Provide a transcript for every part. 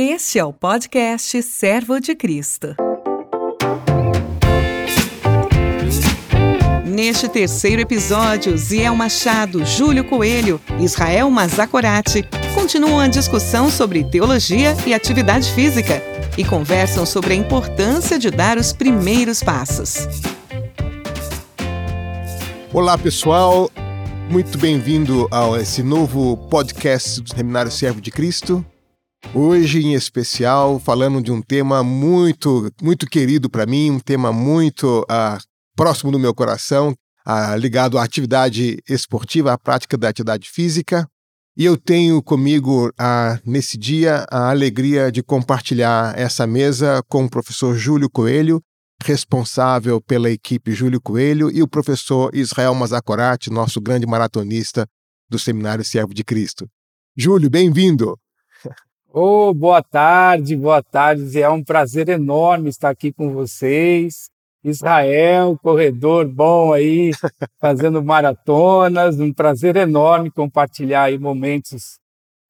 Este é o podcast Servo de Cristo. Neste terceiro episódio, Ziel Machado, Júlio Coelho e Israel Mazakorati continuam a discussão sobre teologia e atividade física e conversam sobre a importância de dar os primeiros passos. Olá, pessoal. Muito bem-vindo a esse novo podcast do Seminário Servo de Cristo. Hoje, em especial, falando de um tema muito, muito querido para mim, um tema muito uh, próximo do meu coração, uh, ligado à atividade esportiva, à prática da atividade física. E eu tenho comigo, uh, nesse dia, a alegria de compartilhar essa mesa com o professor Júlio Coelho, responsável pela equipe Júlio Coelho, e o professor Israel Mazakorati, nosso grande maratonista do Seminário Servo de Cristo. Júlio, bem-vindo! Oh, boa tarde, boa tarde. É um prazer enorme estar aqui com vocês. Israel, corredor bom aí, fazendo maratonas. Um prazer enorme compartilhar aí momentos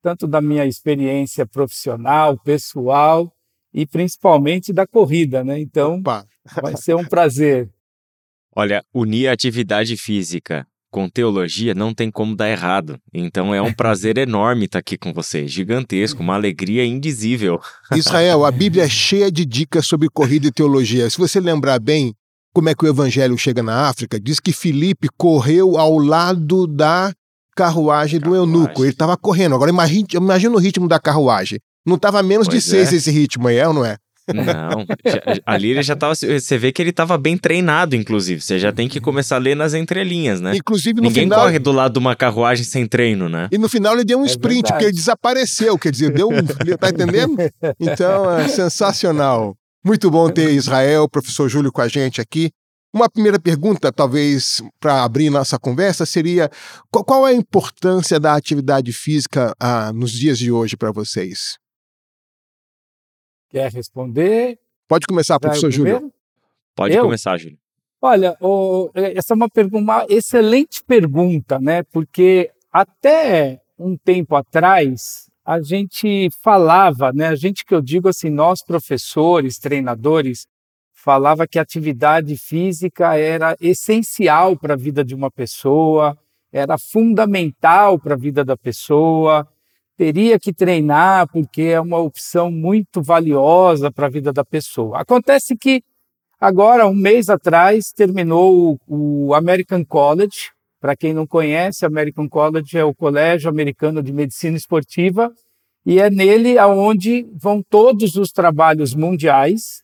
tanto da minha experiência profissional, pessoal e principalmente da corrida, né? Então, Opa. vai ser um prazer. Olha, unir a atividade física com teologia não tem como dar errado. Então é um prazer enorme estar aqui com você, gigantesco, uma alegria indizível. Israel, a Bíblia é cheia de dicas sobre corrida e teologia. Se você lembrar bem como é que o evangelho chega na África, diz que Filipe correu ao lado da carruagem do eunuco. Ele estava correndo. Agora imagine, imagine o ritmo da carruagem. Não estava menos pois de seis é. esse ritmo aí, é ou não é? Não, já, ali ele já tava. Você vê que ele tava bem treinado, inclusive. Você já tem que começar a ler nas entrelinhas, né? Inclusive, no Ninguém final... corre do lado de uma carruagem sem treino, né? E no final ele deu um é sprint, verdade. porque ele desapareceu. Quer dizer, deu um. tá entendendo? Então, é sensacional. Muito bom ter Israel, professor Júlio, com a gente aqui. Uma primeira pergunta, talvez, para abrir nossa conversa, seria: qual, qual, é a importância da atividade física ah, nos dias de hoje para vocês? Quer responder? Pode começar, professor Júlio. Pode Eu? começar, Júlio. Olha, o, essa é uma, uma excelente pergunta, né? Porque até um tempo atrás a gente falava, né? A gente que eu digo assim, nós professores, treinadores, falava que a atividade física era essencial para a vida de uma pessoa, era fundamental para a vida da pessoa, teria que treinar porque é uma opção muito valiosa para a vida da pessoa. Acontece que agora, um mês atrás, terminou o American College. Para quem não conhece, American College é o Colégio Americano de Medicina Esportiva e é nele aonde vão todos os trabalhos mundiais,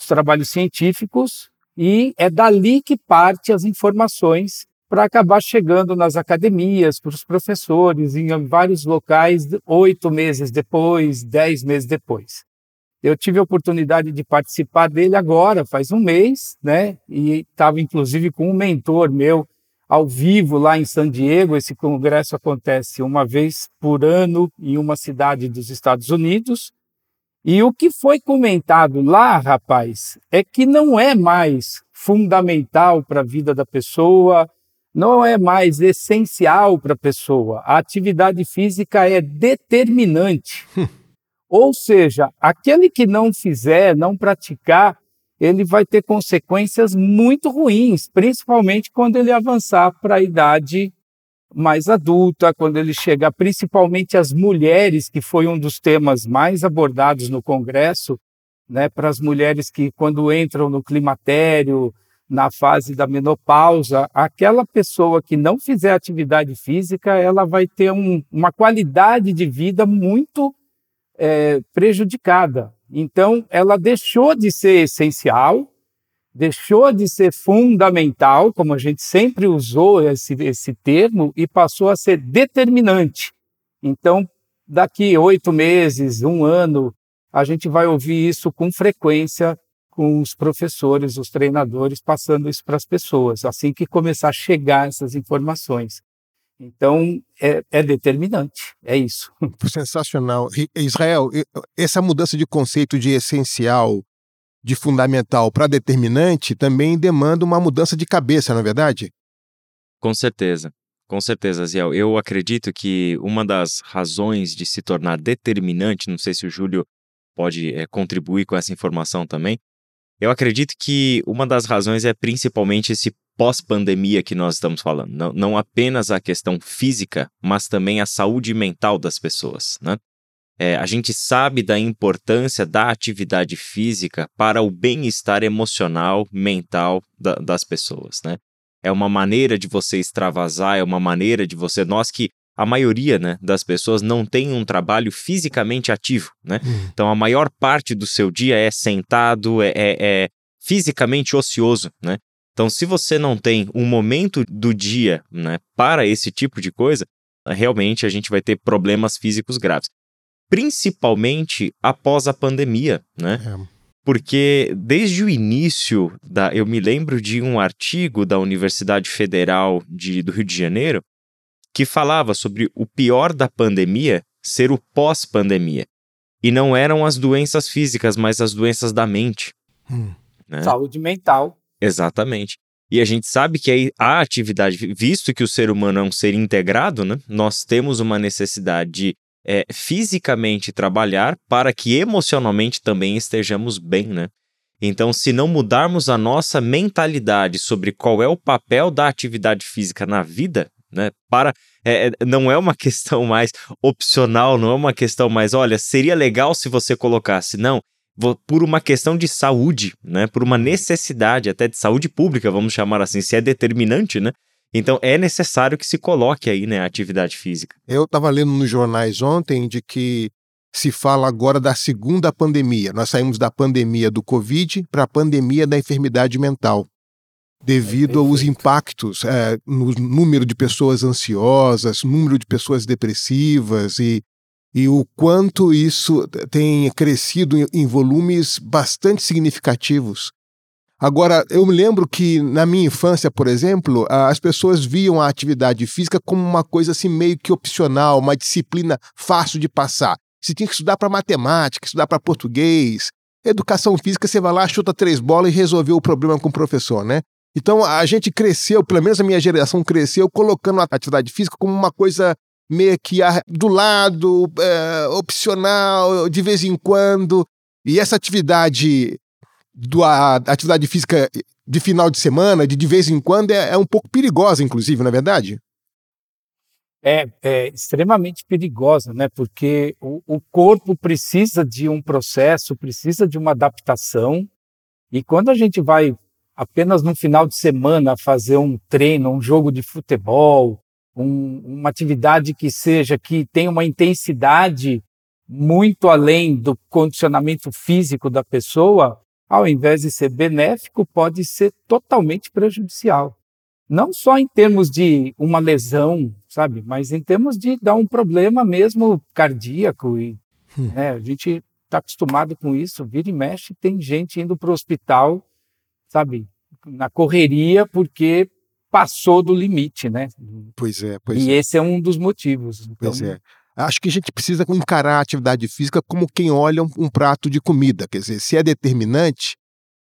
os trabalhos científicos, e é dali que parte as informações para acabar chegando nas academias, para os professores, em vários locais, oito meses depois, dez meses depois. Eu tive a oportunidade de participar dele agora, faz um mês, né? E estava inclusive com um mentor meu ao vivo lá em San Diego. Esse congresso acontece uma vez por ano em uma cidade dos Estados Unidos. E o que foi comentado lá, rapaz, é que não é mais fundamental para a vida da pessoa, não é mais essencial para a pessoa. A atividade física é determinante. Ou seja, aquele que não fizer, não praticar, ele vai ter consequências muito ruins, principalmente quando ele avançar para a idade mais adulta, quando ele chegar, principalmente as mulheres, que foi um dos temas mais abordados no Congresso, né, para as mulheres que, quando entram no climatério, na fase da menopausa, aquela pessoa que não fizer atividade física, ela vai ter um, uma qualidade de vida muito é, prejudicada. Então, ela deixou de ser essencial, deixou de ser fundamental, como a gente sempre usou esse, esse termo, e passou a ser determinante. Então, daqui oito meses, um ano, a gente vai ouvir isso com frequência com os professores, os treinadores, passando isso para as pessoas, assim que começar a chegar essas informações. Então, é, é, determinante, é isso. Sensacional. Israel, essa mudança de conceito de essencial, de fundamental para determinante, também demanda uma mudança de cabeça, não é verdade? Com certeza. Com certeza, Ziel. Eu acredito que uma das razões de se tornar determinante, não sei se o Júlio pode é, contribuir com essa informação também. Eu acredito que uma das razões é principalmente esse pós-pandemia que nós estamos falando. Não, não apenas a questão física, mas também a saúde mental das pessoas. Né? É, a gente sabe da importância da atividade física para o bem-estar emocional, mental da, das pessoas. Né? É uma maneira de você extravasar, é uma maneira de você. Nós que a maioria né, das pessoas não tem um trabalho fisicamente ativo. Né? Hum. Então, a maior parte do seu dia é sentado, é, é, é, fisicamente ocioso. Né? Então, se você não tem um momento do dia né, para esse tipo de coisa, realmente a gente vai ter problemas físicos graves. Principalmente após a pandemia, né? É. Porque desde o início da. Eu me lembro de um artigo da Universidade Federal de, do Rio de Janeiro que falava sobre o pior da pandemia ser o pós-pandemia. E não eram as doenças físicas, mas as doenças da mente. Hum. Né? Saúde mental. Exatamente. E a gente sabe que a atividade, visto que o ser humano é um ser integrado, né, nós temos uma necessidade de é, fisicamente trabalhar para que emocionalmente também estejamos bem, né? Então, se não mudarmos a nossa mentalidade sobre qual é o papel da atividade física na vida, né? Para é, é não é uma questão mais opcional, não é uma questão mais, olha, seria legal se você colocasse. Não, por uma questão de saúde, né? Por uma necessidade até de saúde pública, vamos chamar assim, se é determinante, né? Então é necessário que se coloque aí, né, a atividade física. Eu estava lendo nos jornais ontem de que se fala agora da segunda pandemia. Nós saímos da pandemia do Covid para a pandemia da enfermidade mental devido é aos impactos é, no número de pessoas ansiosas, número de pessoas depressivas e, e o quanto isso tem crescido em, em volumes bastante significativos. Agora, eu me lembro que na minha infância, por exemplo, as pessoas viam a atividade física como uma coisa assim meio que opcional, uma disciplina fácil de passar. Você tinha que estudar para matemática, estudar para português. Educação física, você vai lá, chuta três bolas e resolveu o problema com o professor, né? Então a gente cresceu, pelo menos a minha geração cresceu, colocando a atividade física como uma coisa meio que do lado, é, opcional, de vez em quando. E essa atividade, do, a, atividade física de final de semana, de de vez em quando, é, é um pouco perigosa, inclusive, não é verdade? É, é, extremamente perigosa, né? Porque o, o corpo precisa de um processo, precisa de uma adaptação. E quando a gente vai apenas no final de semana fazer um treino, um jogo de futebol, um, uma atividade que seja que tenha uma intensidade muito além do condicionamento físico da pessoa, ao invés de ser benéfico, pode ser totalmente prejudicial. Não só em termos de uma lesão, sabe, mas em termos de dar um problema mesmo cardíaco. E, hum. né, a gente está acostumado com isso, vira e mexe, tem gente indo para o hospital sabe, na correria porque passou do limite, né? Pois é, pois e é. esse é um dos motivos. Então... Pois é. Acho que a gente precisa encarar a atividade física como quem olha um, um prato de comida. Quer dizer, se é determinante,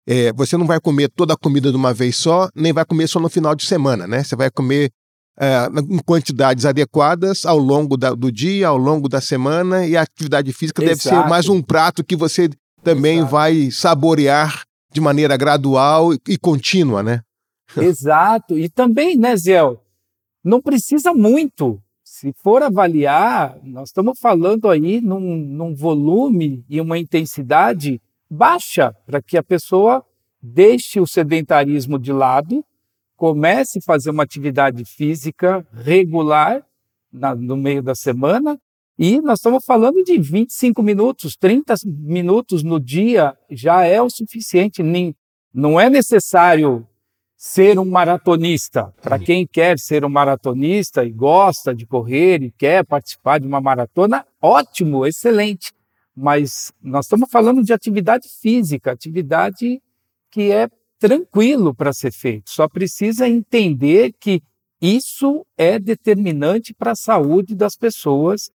é, você não vai comer toda a comida de uma vez só, nem vai comer só no final de semana, né? Você vai comer é, em quantidades adequadas ao longo da, do dia, ao longo da semana, e a atividade física Exato. deve ser mais um prato que você também Exato. vai saborear de maneira gradual e contínua, né? Exato. E também, né, Zé, não precisa muito. Se for avaliar, nós estamos falando aí num, num volume e uma intensidade baixa para que a pessoa deixe o sedentarismo de lado, comece a fazer uma atividade física regular na, no meio da semana e nós estamos falando de 25 minutos, 30 minutos no dia já é o suficiente. Nem, não é necessário ser um maratonista. Para quem quer ser um maratonista e gosta de correr e quer participar de uma maratona, ótimo, excelente. Mas nós estamos falando de atividade física, atividade que é tranquilo para ser feito. Só precisa entender que isso é determinante para a saúde das pessoas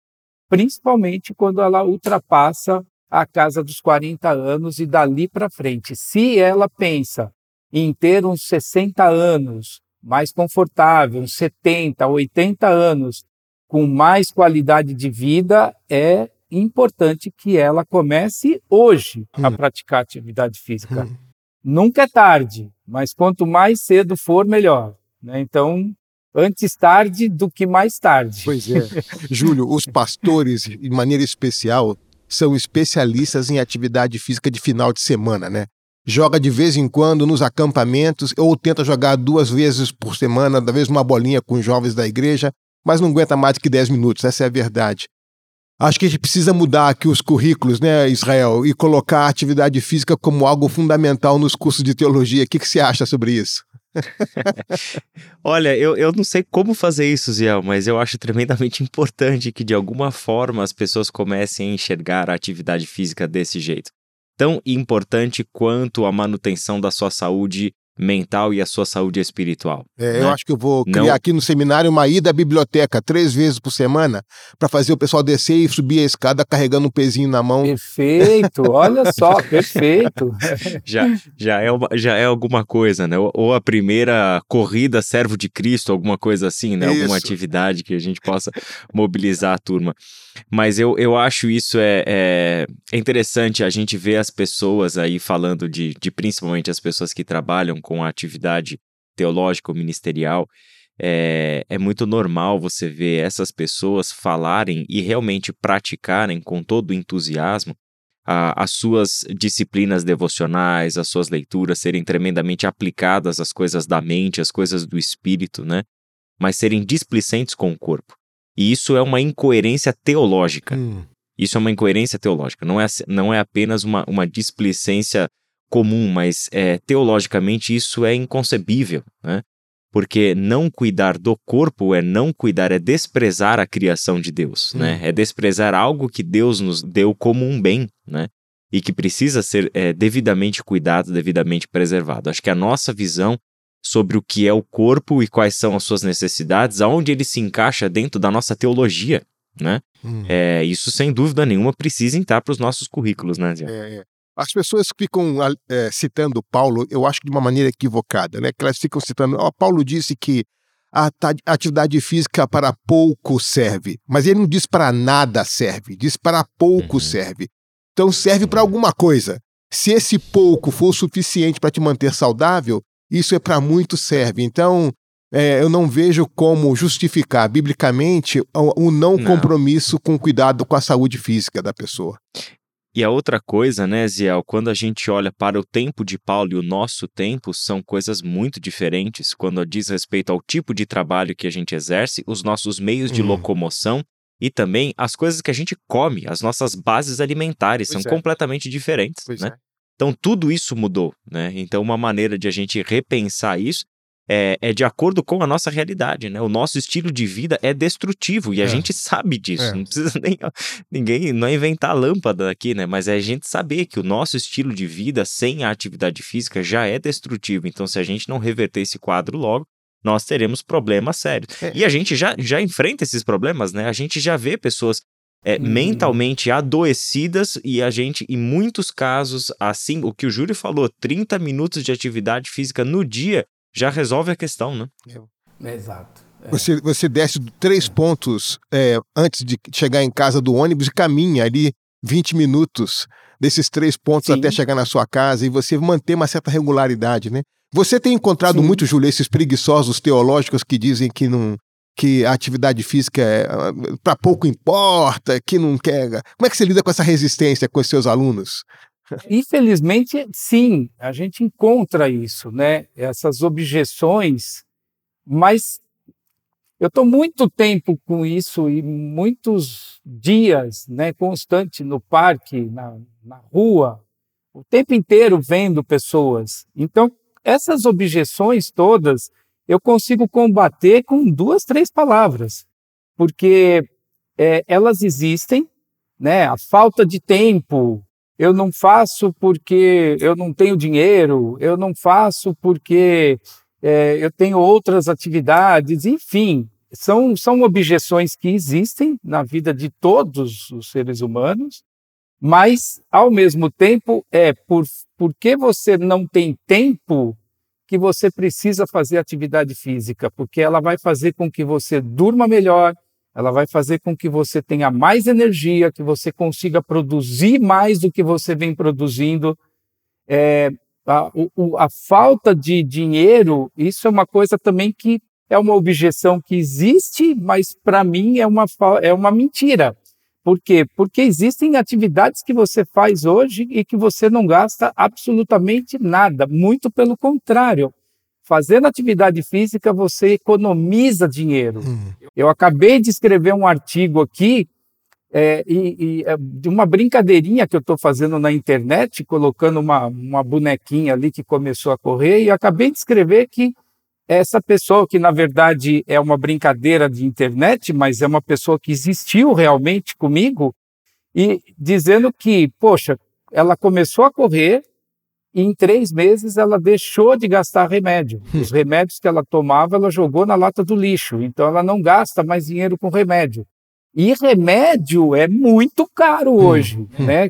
principalmente quando ela ultrapassa a casa dos 40 anos e dali para frente. Se ela pensa em ter uns 60 anos mais confortável, uns 70, 80 anos com mais qualidade de vida, é importante que ela comece hoje a Hum. praticar atividade física. Hum. Nunca é tarde, mas quanto mais cedo for, melhor. né? Então, antes tarde do que mais tarde. Pois é. Júlio, os pastores, de maneira especial, são especialistas em atividade física de final de semana, né? Joga de vez em quando nos acampamentos, ou tenta jogar duas vezes por semana, da vez uma bolinha com os jovens da igreja, mas não aguenta mais do que 10 minutos, essa é a verdade. Acho que a gente precisa mudar aqui os currículos, né, Israel, e colocar a atividade física como algo fundamental nos cursos de teologia. O que, que você acha sobre isso? Olha, eu, eu não sei como fazer isso, Ziel, mas eu acho tremendamente importante que de alguma forma as pessoas comecem a enxergar a atividade física desse jeito. Tão importante quanto a manutenção da sua saúde mental e a sua saúde espiritual. É, né? Eu acho que eu vou criar Não- aqui no seminário uma ida à biblioteca três vezes por semana para fazer o pessoal descer e subir a escada carregando um pezinho na mão. Perfeito, olha só, perfeito. já, já, é uma- já é alguma coisa, né? Ou, a primeira corrida servo de Cristo, alguma coisa assim, né? Alguma Isso. atividade que a gente possa mobilizar a turma. Mas eu, eu acho isso é, é, é interessante a gente ver as pessoas aí falando de, de principalmente as pessoas que trabalham com a atividade teológica ou ministerial. É, é muito normal você ver essas pessoas falarem e realmente praticarem com todo o entusiasmo a- as suas disciplinas devocionais, as suas leituras serem tremendamente aplicadas às coisas da mente, às coisas do espírito, né? Mas serem displicentes com o corpo. E isso é uma incoerência teológica. Hum, Isso é uma incoerência teológica. Não é, não é apenas uma, uma displicência comum, mas é, teologicamente isso é inconcebível, né? Porque não cuidar do corpo é não cuidar, é desprezar a criação de Deus, né? É desprezar algo que Deus nos deu como um bem, né? E que precisa ser é, devidamente cuidado, devidamente preservado. Acho que a nossa visão sobre o que é o corpo e quais são as suas necessidades, aonde ele se encaixa dentro da nossa teologia, né? hum. É, isso sem dúvida nenhuma precisa entrar para os nossos currículos, né, Zé? É, é. As pessoas ficam ah, é, citando Paulo, eu acho que de uma maneira equivocada, né? Que elas ficam citando, ó, Paulo disse que a atividade física para pouco serve, mas ele não diz para nada serve, diz para pouco Uhum. serve. Então serve para alguma coisa. Se esse pouco for o suficiente para te manter saudável, isso é para muito serve. Então é, eu não vejo como justificar biblicamente o, o não, Não. compromisso com cuidado com a saúde física da pessoa. E a outra coisa, né, Ziel, quando a gente olha para o tempo de Paulo e o nosso tempo, são coisas muito diferentes quando diz respeito ao tipo de trabalho que a gente exerce, os nossos meios de Hum. locomoção e também as coisas que a gente come, as nossas bases alimentares Pois são é. completamente diferentes, Pois né? é. Então tudo isso mudou, né? Então uma maneira de a gente repensar isso é, é de acordo com a nossa realidade, né? O nosso estilo de vida é destrutivo e a É. gente sabe disso. É. Não precisa nem ninguém não é inventar a lâmpada aqui, né? Mas é a gente saber que o nosso estilo de vida sem a atividade física já é destrutivo. Então se a gente não reverter esse quadro logo, nós teremos problemas sérios. É. E a gente já, já enfrenta esses problemas, né? A gente já vê pessoas é, Hum. mentalmente adoecidas e a gente, em muitos casos, assim, o que o Júlio falou, 30 minutos de atividade física no dia já resolve a questão, né? Exato. É. Você, você desce três pontos é, antes de chegar em casa do ônibus e caminha ali 20 minutos desses três pontos Sim. até chegar na sua casa e você manter uma certa regularidade, né? Você tem encontrado Sim. muito, Júlio, esses preguiçosos teológicos que dizem que não que a atividade física é, para pouco importa, que não quer. Como é que você lida com essa resistência com os seus alunos? Infelizmente, sim, a gente encontra isso, né? Essas objeções, mas eu estou muito tempo com isso e muitos dias, né, constante no parque, na, na rua, o tempo inteiro vendo pessoas. Então, essas objeções todas eu consigo combater com duas, três palavras, porque é, elas existem, né? A falta de tempo, eu não faço porque eu não tenho dinheiro, eu não faço porque é, eu tenho outras atividades, enfim, são, são objeções que existem na vida de todos os seres humanos, mas, ao mesmo tempo, é por, porque você não tem tempo que você precisa fazer atividade física, porque ela vai fazer com que você durma melhor, ela vai fazer com que você tenha mais energia, que você consiga produzir mais do que você vem produzindo. É, a, o, a falta de dinheiro, isso é uma coisa também que é uma objeção que existe, mas para mim é uma, é uma mentira. Por quê? Porque existem atividades que você faz hoje e que você não gasta absolutamente nada. Muito pelo contrário. Fazendo atividade física, você economiza dinheiro. Hum. Eu acabei de escrever um artigo aqui é, e, e, é, de uma brincadeirinha que eu estou fazendo na internet, colocando uma, uma bonequinha ali que começou a correr, e acabei de escrever que essa pessoa, que na verdade é uma brincadeira de internet, mas é uma pessoa que existiu realmente comigo, e dizendo que, poxa, ela começou a correr e em três meses ela deixou de gastar remédio. Hum. Os remédios que ela tomava, ela jogou na lata do lixo. Então ela não gasta mais dinheiro com remédio. E remédio é muito caro hum. hoje, né?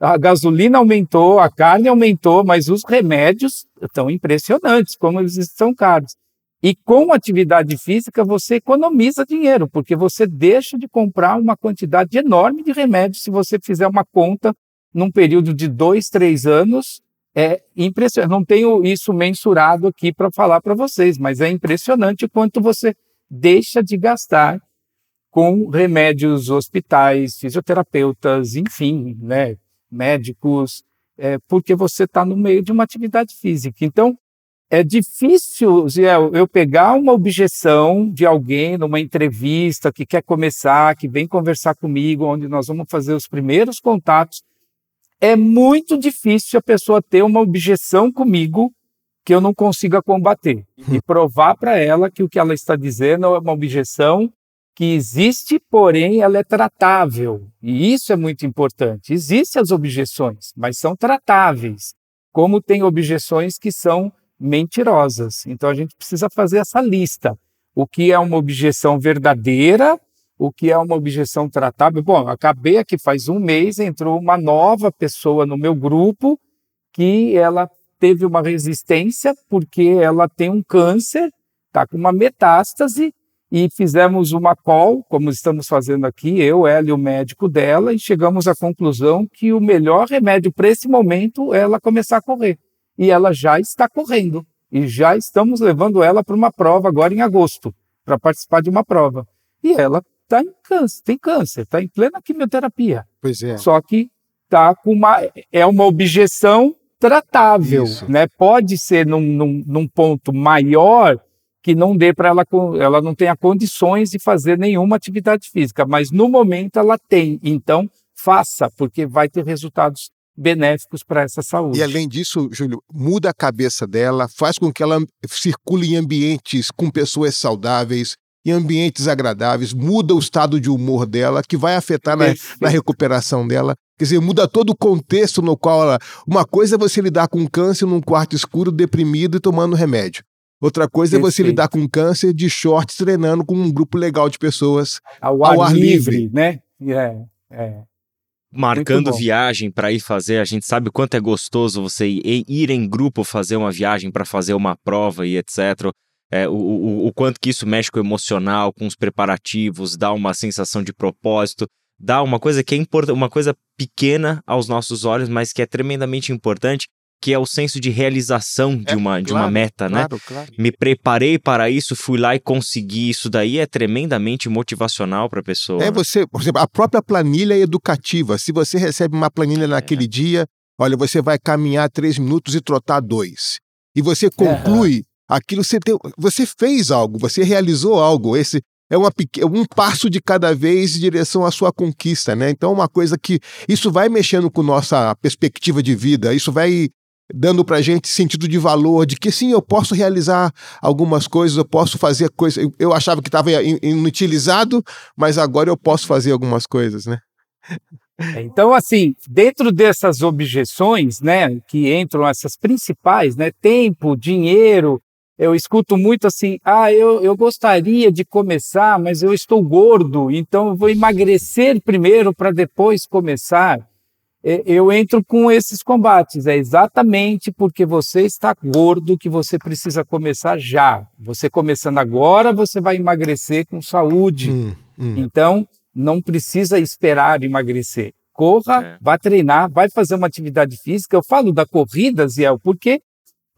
A gasolina aumentou, a carne aumentou, mas os remédios estão impressionantes, como eles estão caros. E com atividade física você economiza dinheiro, porque você deixa de comprar uma quantidade enorme de remédios se você fizer uma conta num período de dois, três anos. É impressionante. Não tenho isso mensurado aqui para falar para vocês, mas é impressionante o quanto você deixa de gastar com remédios, hospitais, fisioterapeutas, enfim, né, médicos, é, porque você está no meio de uma atividade física. Então, é difícil eu pegar uma objeção de alguém numa entrevista que quer começar, que vem conversar comigo, onde nós vamos fazer os primeiros contatos. É muito difícil a pessoa ter uma objeção comigo que eu não consiga combater e provar para ela que o que ela está dizendo é uma objeção que existe, porém ela é tratável. E isso é muito importante. Existem as objeções, mas são tratáveis. Como tem objeções que são mentirosas. Então a gente precisa fazer essa lista. O que é uma objeção verdadeira, o que é uma objeção tratável. Bom, acabei aqui faz um mês, entrou uma nova pessoa no meu grupo que ela teve uma resistência porque ela tem um câncer, está com uma metástase e fizemos uma call, como estamos fazendo aqui, eu, ela e o médico dela, e chegamos à conclusão que o melhor remédio para esse momento é ela começar a correr. E ela já está correndo. E já estamos levando ela para uma prova agora em agosto, para participar de uma prova. E ela tá em câncer, tem câncer, está em plena quimioterapia. Pois é. Só que tá com uma é uma objeção tratável, Isso. né? Pode ser num, num, num ponto maior que não dê para ela, ela não tenha condições de fazer nenhuma atividade física, mas no momento ela tem. Então, faça, porque vai ter resultados benéficos para essa saúde. E além disso, Júlio, muda a cabeça dela, faz com que ela circule em ambientes com pessoas saudáveis, em ambientes agradáveis, muda o estado de humor dela, que vai afetar na, na recuperação dela. Quer dizer, muda todo o contexto no qual ela. Uma coisa é você lidar com câncer num quarto escuro, deprimido e tomando remédio. Outra coisa Perfeito. é você lidar com câncer de shorts treinando com um grupo legal de pessoas ao, ao ar, ar, livre, livre. né? É, é. Marcando viagem para ir fazer, a gente sabe o quanto é gostoso você ir, ir em grupo fazer uma viagem para fazer uma prova e etc. É, o, o, o quanto que isso mexe com o emocional, com os preparativos, dá uma sensação de propósito, dá uma coisa que é importante, uma coisa pequena aos nossos olhos, mas que é tremendamente importante que é o senso de realização de, é, uma, claro, de uma meta, né? claro, né? Claro. Me preparei para isso, fui lá e consegui. Isso daí é tremendamente motivacional para a pessoa. É você, por exemplo, a própria planilha educativa. Se você recebe uma planilha naquele é. dia, olha, você vai caminhar três minutos e trotar dois. E você conclui é. Aquilo, você, tem, você fez algo, você realizou algo. Esse é uma, um passo de cada vez em direção à sua conquista, né? Então, uma coisa que isso vai mexendo com nossa perspectiva de vida, isso vai dando para gente sentido de valor, de que sim, eu posso realizar algumas coisas, eu posso fazer coisas. Eu achava que estava inutilizado, mas agora eu posso fazer algumas coisas, né? É, então, assim, dentro dessas objeções, né, que entram essas principais, né, tempo, dinheiro, eu escuto muito assim, ah, eu, eu gostaria de começar, mas eu estou gordo, então eu vou emagrecer primeiro para depois começar eu entro com esses combates. É exatamente porque você está gordo que você precisa começar já. Você começando agora, você vai emagrecer com saúde. Hum. Hum. Então, não precisa esperar emagrecer. Corra, é. vá treinar, vai fazer uma atividade física. Eu falo da corrida, Ziel, por quê?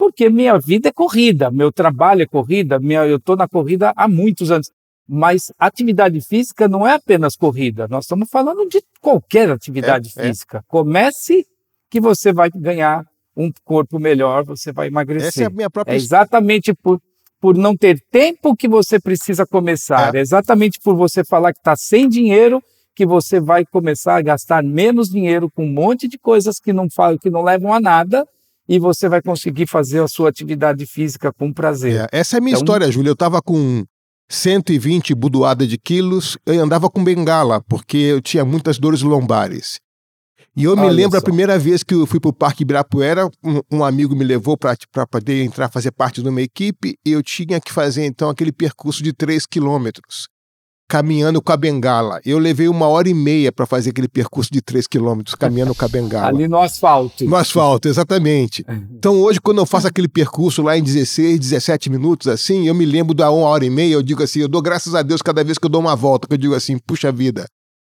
Porque minha vida é corrida, meu trabalho é corrida, minha, eu estou na corrida há muitos anos. Mas atividade física não é apenas corrida, nós estamos falando de qualquer atividade é, é. física. É. Comece que você vai ganhar um corpo melhor, você vai emagrecer. Essa é a minha própria... É exatamente por, por não ter tempo que você precisa começar. É, é exatamente por você falar que está sem dinheiro que você vai começar a gastar menos dinheiro com um monte de coisas que não, que não levam a nada e você vai conseguir fazer a sua atividade física com prazer. É, essa é a minha então, história, Júlia. Eu estava com 120 budoada de quilos e andava com bengala, porque eu tinha muitas dores lombares. E eu me lembro só. a primeira vez que eu fui para o Parque Ibirapuera, um, um amigo me levou para poder entrar, fazer parte de uma equipe, e eu tinha que fazer então aquele percurso de 3 quilômetros caminhando com a bengala. Eu levei uma hora e meia para fazer aquele percurso de 3 quilômetros caminhando com a bengala. Ali no asfalto. No asfalto, exatamente. Então hoje, quando eu faço aquele percurso lá em 16, 17 minutos, assim, eu me lembro da uma hora e meia, eu digo assim, eu dou graças a Deus cada vez que eu dou uma volta, que eu digo assim, puxa vida.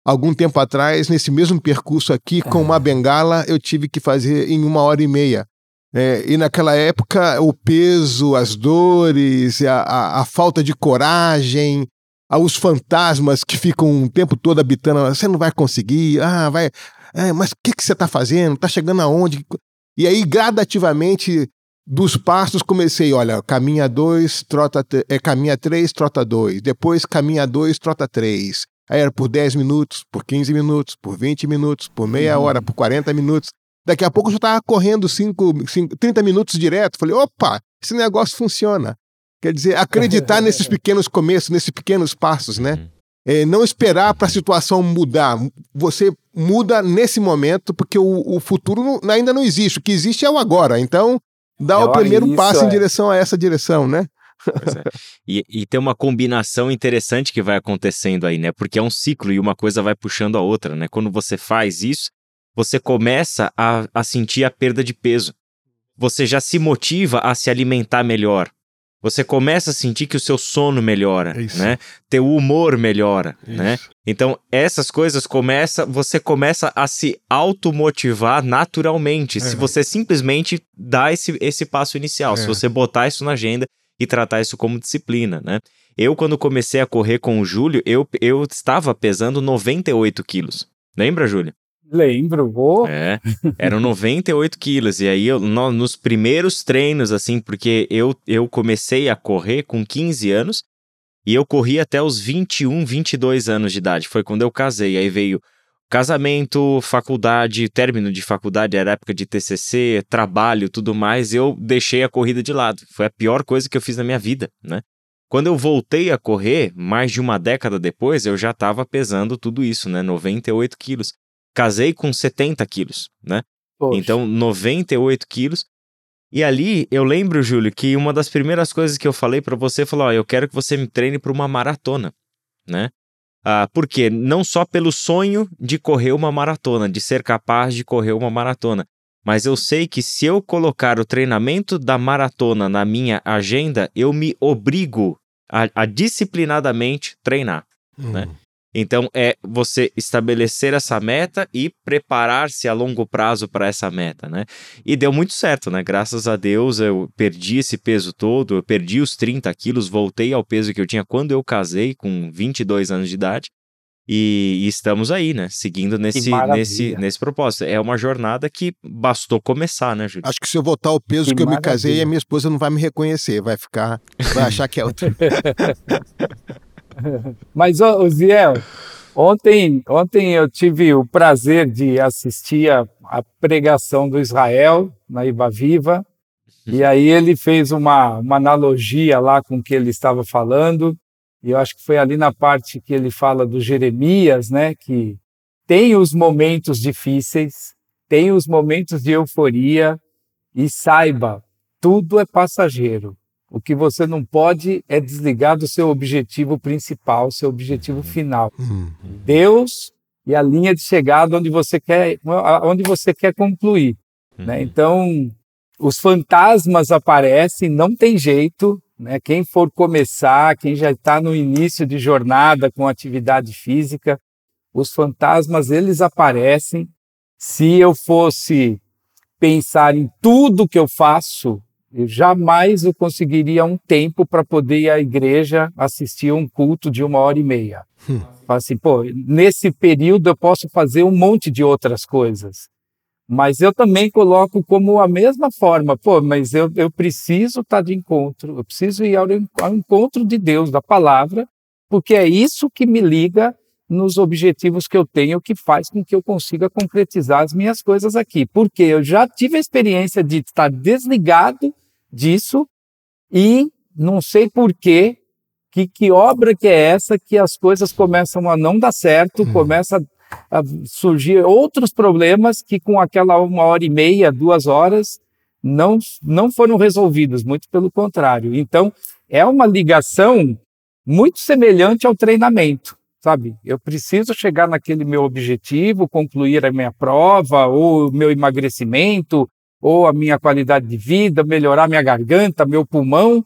Algum tempo atrás, nesse mesmo percurso aqui, com uma bengala, eu tive que fazer em uma hora e meia. É, e naquela época, o peso, as dores, a, a, a falta de coragem, aos fantasmas que ficam o tempo todo habitando, você não vai conseguir, ah, vai, é, mas o que, que você está fazendo? Está chegando aonde? E aí, gradativamente, dos passos, comecei, olha, caminha dois, trota, é, caminha três, trota dois, depois caminha dois, trota três. Aí era por 10 minutos, por 15 minutos, por 20 minutos, por meia uhum. hora, por 40 minutos. Daqui a pouco eu já estava correndo 5, 30 minutos direto. Falei, opa, esse negócio funciona. Quer dizer, acreditar nesses pequenos começos, nesses pequenos passos, né? Uhum. É, não esperar para a situação mudar. Você muda nesse momento, porque o, o, futuro não, ainda não existe. O que existe é o agora. Então, dá é o primeiro isso, passo é. em direção a essa direção, né? É. E, e, tem uma combinação interessante que vai acontecendo aí, né? Porque é um ciclo e uma coisa vai puxando a outra, né? Quando você faz isso, você começa a, a sentir a perda de peso. Você já se motiva a se alimentar melhor. Você começa a sentir que o seu sono melhora, Isso. né? Teu humor melhora, Isso. né? Então, essas coisas começa, você começa a se automotivar naturalmente, se você simplesmente dá esse, esse passo inicial, é. se você botar isso na agenda e tratar isso como disciplina, né? Eu, quando comecei a correr com o Júlio, eu, eu estava pesando 98 quilos. Lembra, Júlio? Lembro, vou. É, eram 98 quilos. E aí, eu, no, nos primeiros treinos, assim, porque eu, eu comecei a correr com 15 anos e eu corri até os 21, 22 anos de idade. Foi quando eu casei. Aí veio casamento, faculdade, término de faculdade, era época de TCC, trabalho, tudo mais. Eu deixei a corrida de lado. Foi a pior coisa que eu fiz na minha vida, né? Quando eu voltei a correr, mais de uma década depois, eu já estava pesando tudo isso, né? 98 quilos casei com 70 quilos, né? Poxa. Então, 98 quilos. E ali, eu lembro, Júlio, que uma das primeiras coisas que eu falei para você, falou, ó, eu quero que você me treine para uma maratona, né? Ah, por quê? Não só pelo sonho de correr uma maratona, de ser capaz de correr uma maratona, mas eu sei que se eu colocar o treinamento da maratona na minha agenda, eu me obrigo a, a disciplinadamente treinar, hum. né? Então é você estabelecer essa meta e preparar-se a longo prazo para essa meta, né? E deu muito certo, né? Graças a Deus eu perdi esse peso todo, eu perdi os 30 quilos, voltei ao peso que eu tinha quando eu casei, com 22 anos de idade. E, e estamos aí, né? Seguindo nesse, nesse, nesse propósito. É uma jornada que bastou começar, né, Júlio? Acho que se eu voltar ao peso que, que eu me casei, a minha esposa não vai me reconhecer, vai ficar, vai achar que é outra. Mas, ô, Ziel, ontem, ontem eu tive o prazer de assistir a, a pregação do Israel na Iba Viva, e aí ele fez uma, uma analogia lá com o que ele estava falando, e eu acho que foi ali na parte que ele fala do Jeremias, né, que tem os momentos difíceis, tem os momentos de euforia, e saiba, tudo é passageiro. O que você não pode é desligar do seu objetivo principal, seu objetivo final. Uhum. Deus e a linha de chegada onde você quer, onde você quer concluir. Né? Uhum. Né? Então, os fantasmas aparecem, não tem jeito, Né? Quem for começar, quem já está no início de jornada com atividade física, os fantasmas eles aparecem. Se eu fosse pensar em tudo que eu faço, eu jamais eu conseguiria um tempo para poder ir à igreja assistir um culto de uma hora e meia. Hum. Assim, pô, nesse período eu posso fazer um monte de outras coisas. Mas eu também coloco como a mesma forma, pô, mas eu, eu preciso estar tá de encontro, eu preciso ir ao, ao encontro de Deus, da palavra, porque é isso que me liga nos objetivos que eu tenho, que faz com que eu consiga concretizar as minhas coisas aqui. Porque eu já tive a experiência de estar desligado disso e não sei porquê, que, que obra que é essa que as coisas começam a não dar certo, hum. começa a surgir outros problemas que com aquela uma hora e meia, duas horas, não, não foram resolvidos, muito pelo contrário. Então, é uma ligação muito semelhante ao treinamento, sabe? Eu preciso chegar naquele meu objetivo, concluir a minha prova, ou o meu emagrecimento, ou a minha qualidade de vida, melhorar minha garganta, meu pulmão,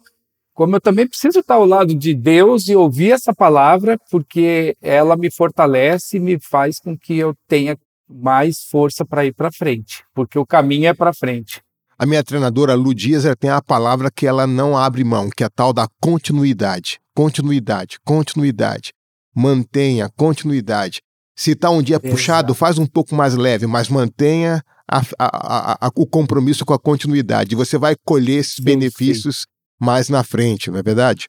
como eu também preciso estar ao lado de Deus e ouvir essa palavra, porque ela me fortalece e me faz com que eu tenha mais força para ir para frente, porque o caminho é para frente. A minha treinadora Lu Dias tem a palavra que ela não abre mão, que é a tal da continuidade. Continuidade, continuidade. Mantenha continuidade. Se está um dia Exato. puxado, faz um pouco mais leve, mas mantenha a, a, a, o compromisso com a continuidade. Você vai colher esses sim, benefícios sim mais na frente, não é verdade?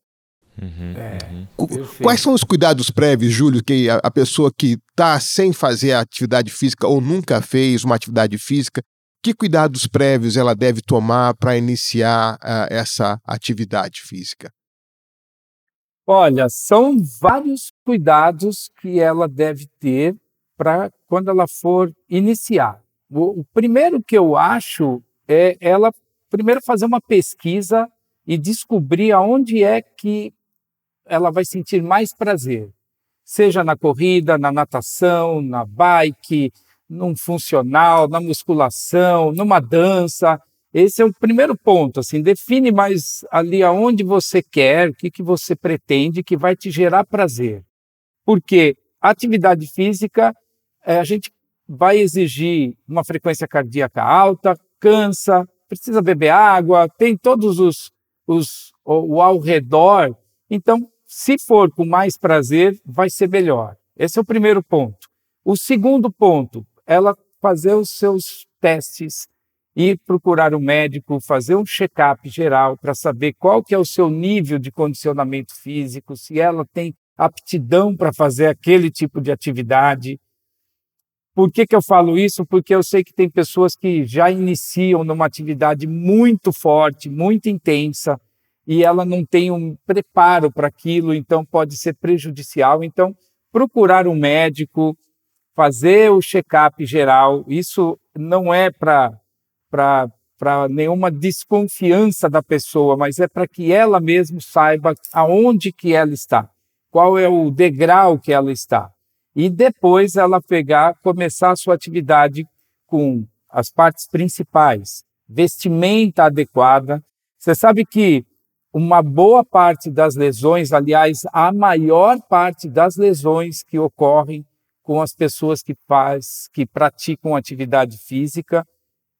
Uhum, é, uhum. Quais são os cuidados prévios, Júlio, que a, a pessoa que está sem fazer atividade física ou nunca fez uma atividade física, que cuidados prévios ela deve tomar para iniciar uh, essa atividade física? Olha, são vários cuidados que ela deve ter para quando ela for iniciar. O, o primeiro que eu acho é ela primeiro fazer uma pesquisa e descobrir aonde é que ela vai sentir mais prazer, seja na corrida, na natação, na bike, num funcional, na musculação, numa dança. Esse é o primeiro ponto, assim, define mais ali aonde você quer, o que, que você pretende que vai te gerar prazer. Porque atividade física, é, a gente vai exigir uma frequência cardíaca alta, cansa, precisa beber água, tem todos os, os, o, o ao redor. Então, se for com mais prazer, vai ser melhor. Esse é o primeiro ponto. O segundo ponto, ela fazer os seus testes, ir procurar um médico, fazer um check-up geral para saber qual que é o seu nível de condicionamento físico, se ela tem aptidão para fazer aquele tipo de atividade. Por que, que eu falo isso? Porque eu sei que tem pessoas que já iniciam numa atividade muito forte, muito intensa, e ela não tem um preparo para aquilo, então pode ser prejudicial. Então, procurar um médico, fazer o check-up geral, isso não é para nenhuma desconfiança da pessoa, mas é para que ela mesma saiba aonde que ela está, qual é o degrau que ela está e depois ela pegar, começar a sua atividade com as partes principais, vestimenta adequada. Você sabe que uma boa parte das lesões, aliás, a maior parte das lesões que ocorrem com as pessoas que faz, que praticam atividade física,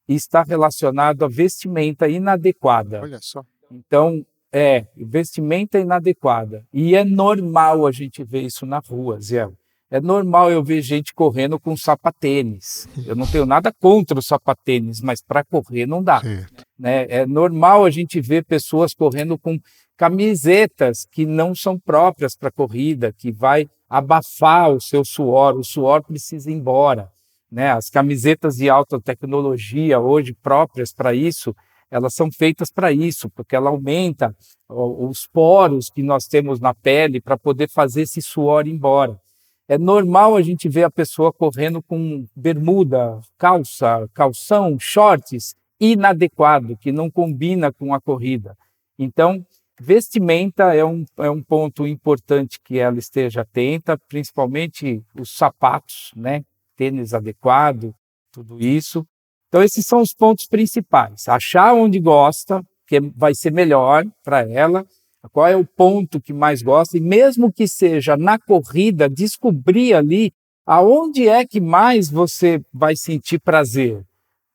está relacionado à vestimenta inadequada. Olha só. Então, é, vestimenta inadequada. E é normal a gente ver isso na rua, Zé. É normal eu ver gente correndo com sapatênis. Eu não tenho nada contra o sapatênis, mas para correr não dá. Né? É normal a gente ver pessoas correndo com camisetas que não são próprias para corrida, que vai abafar o seu suor. O suor precisa ir embora. Né? As camisetas de alta tecnologia hoje próprias para isso, elas são feitas para isso, porque ela aumenta os poros que nós temos na pele para poder fazer esse suor embora. É normal a gente ver a pessoa correndo com bermuda, calça, calção, shorts inadequado, que não combina com a corrida. Então, vestimenta é um, é um ponto importante que ela esteja atenta, principalmente os sapatos, né? Tênis adequado, tudo isso. Então, esses são os pontos principais. Achar onde gosta, que vai ser melhor para ela, qual é o ponto que mais gosta, e mesmo que seja na corrida, descobrir ali aonde é que mais você vai sentir prazer.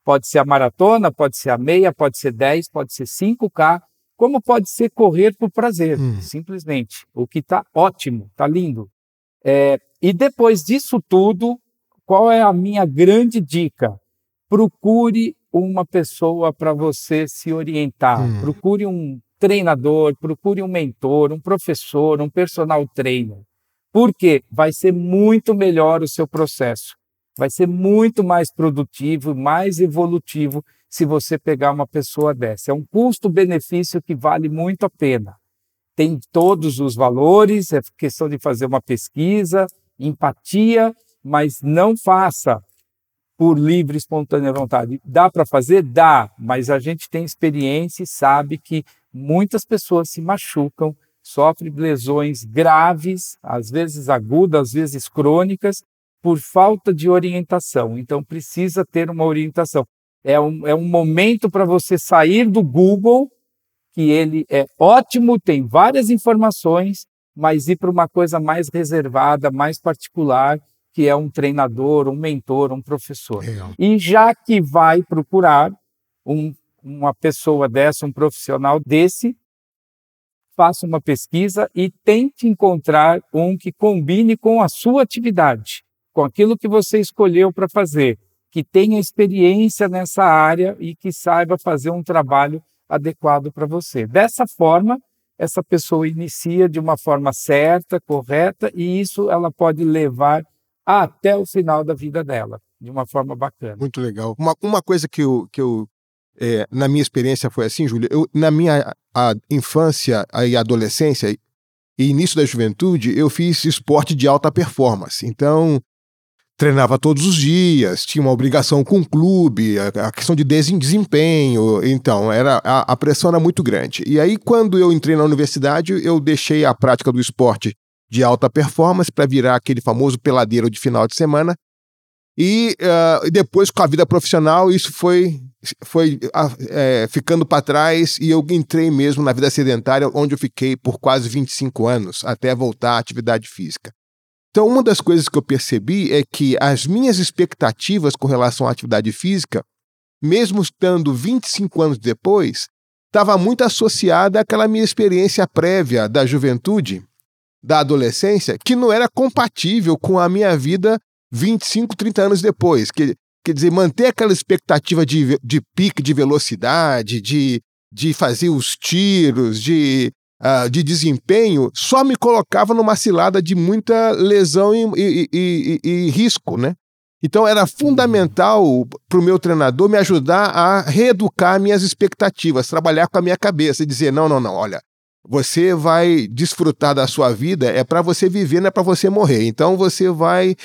Pode ser a maratona, pode ser a meia, pode ser 10, pode ser 5K, como pode ser correr por prazer, hum. simplesmente. O que está ótimo, está lindo. É, e depois disso tudo, qual é a minha grande dica? Procure uma pessoa para você se orientar. Hum. Procure um treinador, procure um mentor, um professor, um personal trainer. Porque vai ser muito melhor o seu processo. Vai ser muito mais produtivo, mais evolutivo se você pegar uma pessoa dessa. É um custo-benefício que vale muito a pena. Tem todos os valores, é questão de fazer uma pesquisa, empatia, mas não faça por livre, espontânea vontade. Dá para fazer? Dá, mas a gente tem experiência e sabe que muitas pessoas se machucam, sofrem lesões graves, às vezes agudas, às vezes crônicas, por falta de orientação. Então, precisa ter uma orientação. É um, é um momento para você sair do Google, que ele é ótimo, tem várias informações, mas ir para uma coisa mais reservada, mais particular, que é um treinador, um mentor, um professor. É. E já que vai procurar um, uma pessoa dessa, um profissional desse, faça uma pesquisa e tente encontrar um que combine com a sua atividade, com aquilo que você escolheu para fazer, que tenha experiência nessa área e que saiba fazer um trabalho adequado para você. Dessa forma, essa pessoa inicia de uma forma certa, correta, e isso ela pode levar até o final da vida dela, de uma forma bacana. Muito legal. Uma, uma coisa que eu, que eu é, na minha experiência foi assim, Júlio, eu, na minha a infância e adolescência e início da juventude, eu fiz esporte de alta performance. Então, treinava todos os dias, tinha uma obrigação com o clube, a, a questão de desempenho, então era a, a, pressão era muito grande. E aí quando eu entrei na universidade, eu deixei a prática do esporte de alta performance para virar aquele famoso peladeiro de final de semana. E uh, depois, com a vida profissional, isso foi, foi uh, é, ficando para trás e eu entrei mesmo na vida sedentária, onde eu fiquei por quase 25 anos, até voltar à atividade física. Então, uma das coisas que eu percebi é que as minhas expectativas com relação à atividade física, mesmo estando 25 anos depois, estava muito associada àquela minha experiência prévia da juventude, da adolescência que não era compatível com a minha vida 25, 30 anos depois. Que, quer dizer, manter aquela expectativa de, de pique de velocidade, de, de fazer os tiros, de, uh, de desempenho, só me colocava numa cilada de muita lesão e, e, e, e risco, né? Então era fundamental para o meu treinador me ajudar a reeducar minhas expectativas, trabalhar com a minha cabeça e dizer: não, não, não, olha, você vai desfrutar da sua vida, é para você viver, não é para você morrer. Então você vai,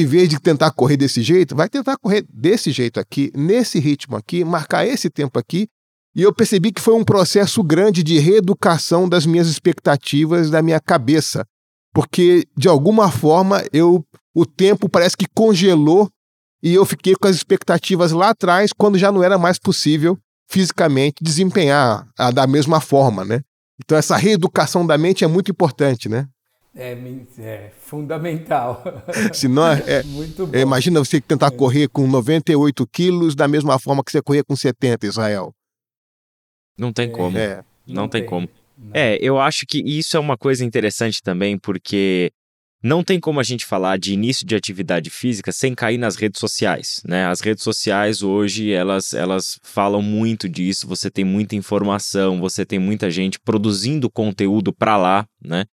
em vez de tentar correr desse jeito, vai tentar correr desse jeito aqui, nesse ritmo aqui, marcar esse tempo aqui. E eu percebi que foi um processo grande de reeducação das minhas expectativas, da minha cabeça. Porque, de alguma forma, eu o tempo parece que congelou e eu fiquei com as expectativas lá atrás, quando já não era mais possível fisicamente desempenhar a, da mesma forma, né? Então, essa reeducação da mente é muito importante, né? É, é fundamental. Senão, é, é, muito bom. É, imagina você tentar é. correr com 98 quilos da mesma forma que você corria com 70, Israel. Não tem como. É. Não, não tem, tem, como. Não. É, eu acho que isso é uma coisa interessante também, porque não tem como a gente falar de início de atividade física sem cair nas redes sociais, né? As redes sociais hoje, elas, elas falam muito disso, você tem muita informação, você tem muita gente produzindo conteúdo para lá, né?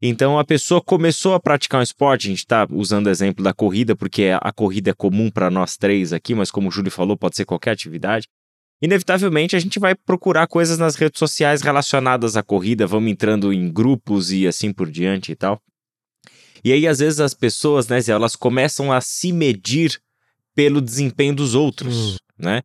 Então a pessoa começou a praticar um esporte, a gente está usando o exemplo da corrida, porque a corrida é comum para nós três aqui, mas como o Júlio falou, pode ser qualquer atividade. Inevitavelmente a gente vai procurar coisas nas redes sociais relacionadas à corrida, vamos entrando em grupos e assim por diante e tal. E aí, às vezes, as pessoas, né, Zé, elas começam a se medir pelo desempenho dos outros, hum. né?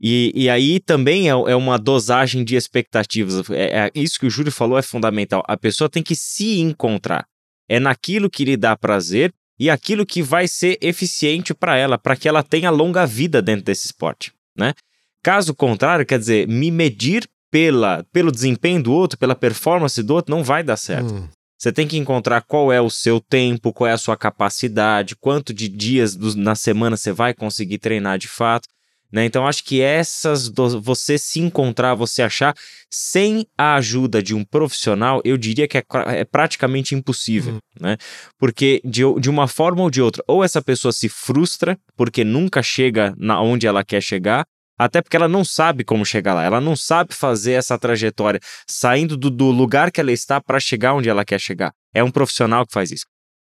E, e aí também é, é, uma dosagem de expectativas. É, é, isso que o Júlio falou é fundamental. A pessoa tem que se encontrar. É naquilo que lhe dá prazer e aquilo que vai ser eficiente para ela, para que ela tenha longa vida dentro desse esporte, né? Caso contrário, quer dizer, me medir pela, pelo desempenho do outro, pela performance do outro, não vai dar certo. Hum. Você tem que encontrar qual é o seu tempo, qual é a sua capacidade, quanto de dias do, na semana você vai conseguir treinar de fato. Né? Então, acho que essas, do, você se encontrar, você achar, sem a ajuda de um profissional, eu diria que é, é praticamente impossível. Uhum. Né? Porque, de, de uma forma ou de outra, ou essa pessoa se frustra porque nunca chega na onde ela quer chegar, até porque ela não sabe como chegar lá, ela não sabe fazer essa trajetória saindo do, do lugar que ela está para chegar onde ela quer chegar. É um profissional que faz isso.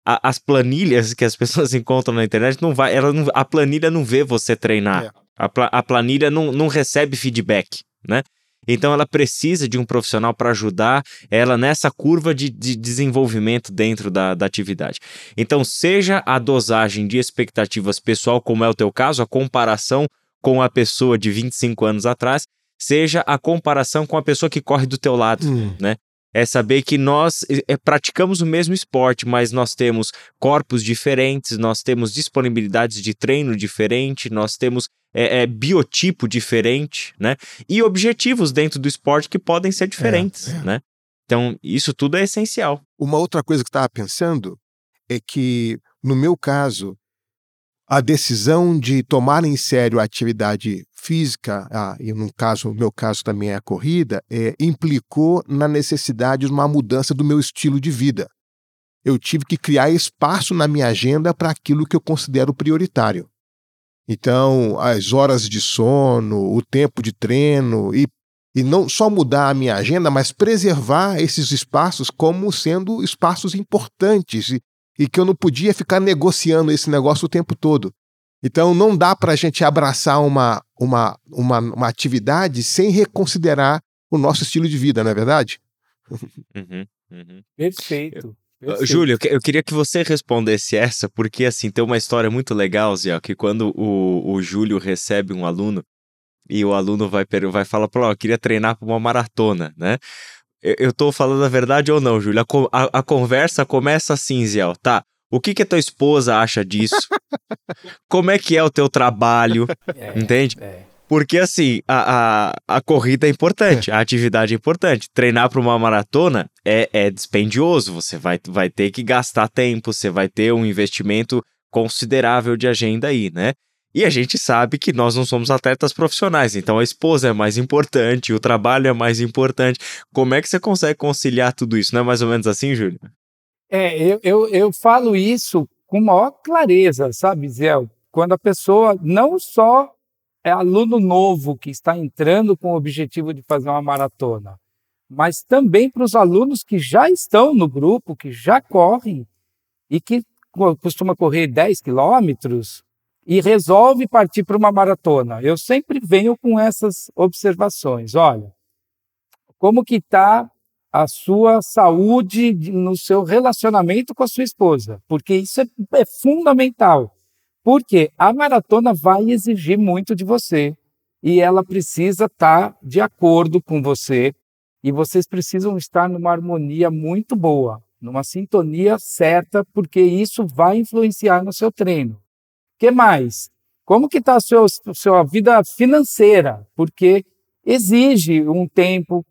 A, as planilhas que as pessoas encontram na internet não vai, ela não, a planilha não vê você treinar. É. A, a planilha não, não recebe feedback, né? Então ela precisa de um profissional para ajudar ela nessa curva de, de desenvolvimento dentro da, da, atividade. Então, seja a dosagem de expectativas pessoal, como é o teu caso, a comparação com a pessoa de 25 anos atrás, seja a comparação com a pessoa que corre do teu lado, hum. né? é saber que nós é, praticamos o mesmo esporte, mas nós temos corpos diferentes, nós temos disponibilidades de treino diferente, nós temos é, é, biotipo diferente, né? E objetivos dentro do esporte que podem ser diferentes, é, é. né? Então, isso tudo é essencial. Uma outra coisa que eu estava pensando é que, no meu caso, a decisão de tomar em sério a atividade física, ah, e no caso, no meu caso também é a corrida, é, implicou na necessidade de uma mudança do meu estilo de vida. Eu tive que criar espaço na minha agenda para aquilo que eu considero prioritário. Então, as horas de sono, o tempo de treino e, e não só mudar a minha agenda, mas preservar esses espaços como sendo espaços importantes e, e que eu não podia ficar negociando esse negócio o tempo todo. Então não dá para a gente abraçar uma, uma, uma, uma, atividade sem reconsiderar o nosso estilo de vida, não é verdade? Uhum, uhum. Perfeito. Perfeito. Júlio, eu queria que você respondesse essa, porque assim, tem uma história muito legal, Zé, que quando o, o Júlio recebe um aluno e o aluno vai, vai falar para eu queria treinar para uma maratona, né? Eu, eu tô falando a verdade ou não, Júlio? A, a, a conversa começa assim, Zé, tá? O que, que a tua esposa acha disso? Como é que é o teu trabalho? É, entende? É. Porque assim, a, a, a corrida é importante, a atividade é importante. Treinar para uma maratona é, é dispendioso, você vai, vai ter que gastar tempo, você vai ter um investimento considerável de agenda aí, né? E a gente sabe que nós não somos atletas profissionais, então a esposa é mais importante, o trabalho é mais importante. Como é que você consegue conciliar tudo isso? Não é mais ou menos assim, Júlio? É, eu, eu, eu falo isso com maior clareza, sabe, Zé? Quando a pessoa não só é aluno novo que está entrando com o objetivo de fazer uma maratona, mas também para os alunos que já estão no grupo, que já correm e que costuma correr 10 quilômetros e resolve partir para uma maratona. Eu sempre venho com essas observações. Olha, como que está a sua saúde no seu relacionamento com a sua esposa, porque isso é, é fundamental. Porque a maratona vai exigir muito de você e ela precisa estar de acordo com você e vocês precisam estar numa harmonia muito boa, numa sintonia certa, porque isso vai influenciar no seu treino. que mais? Como que está a sua, sua vida financeira? Porque exige um tempo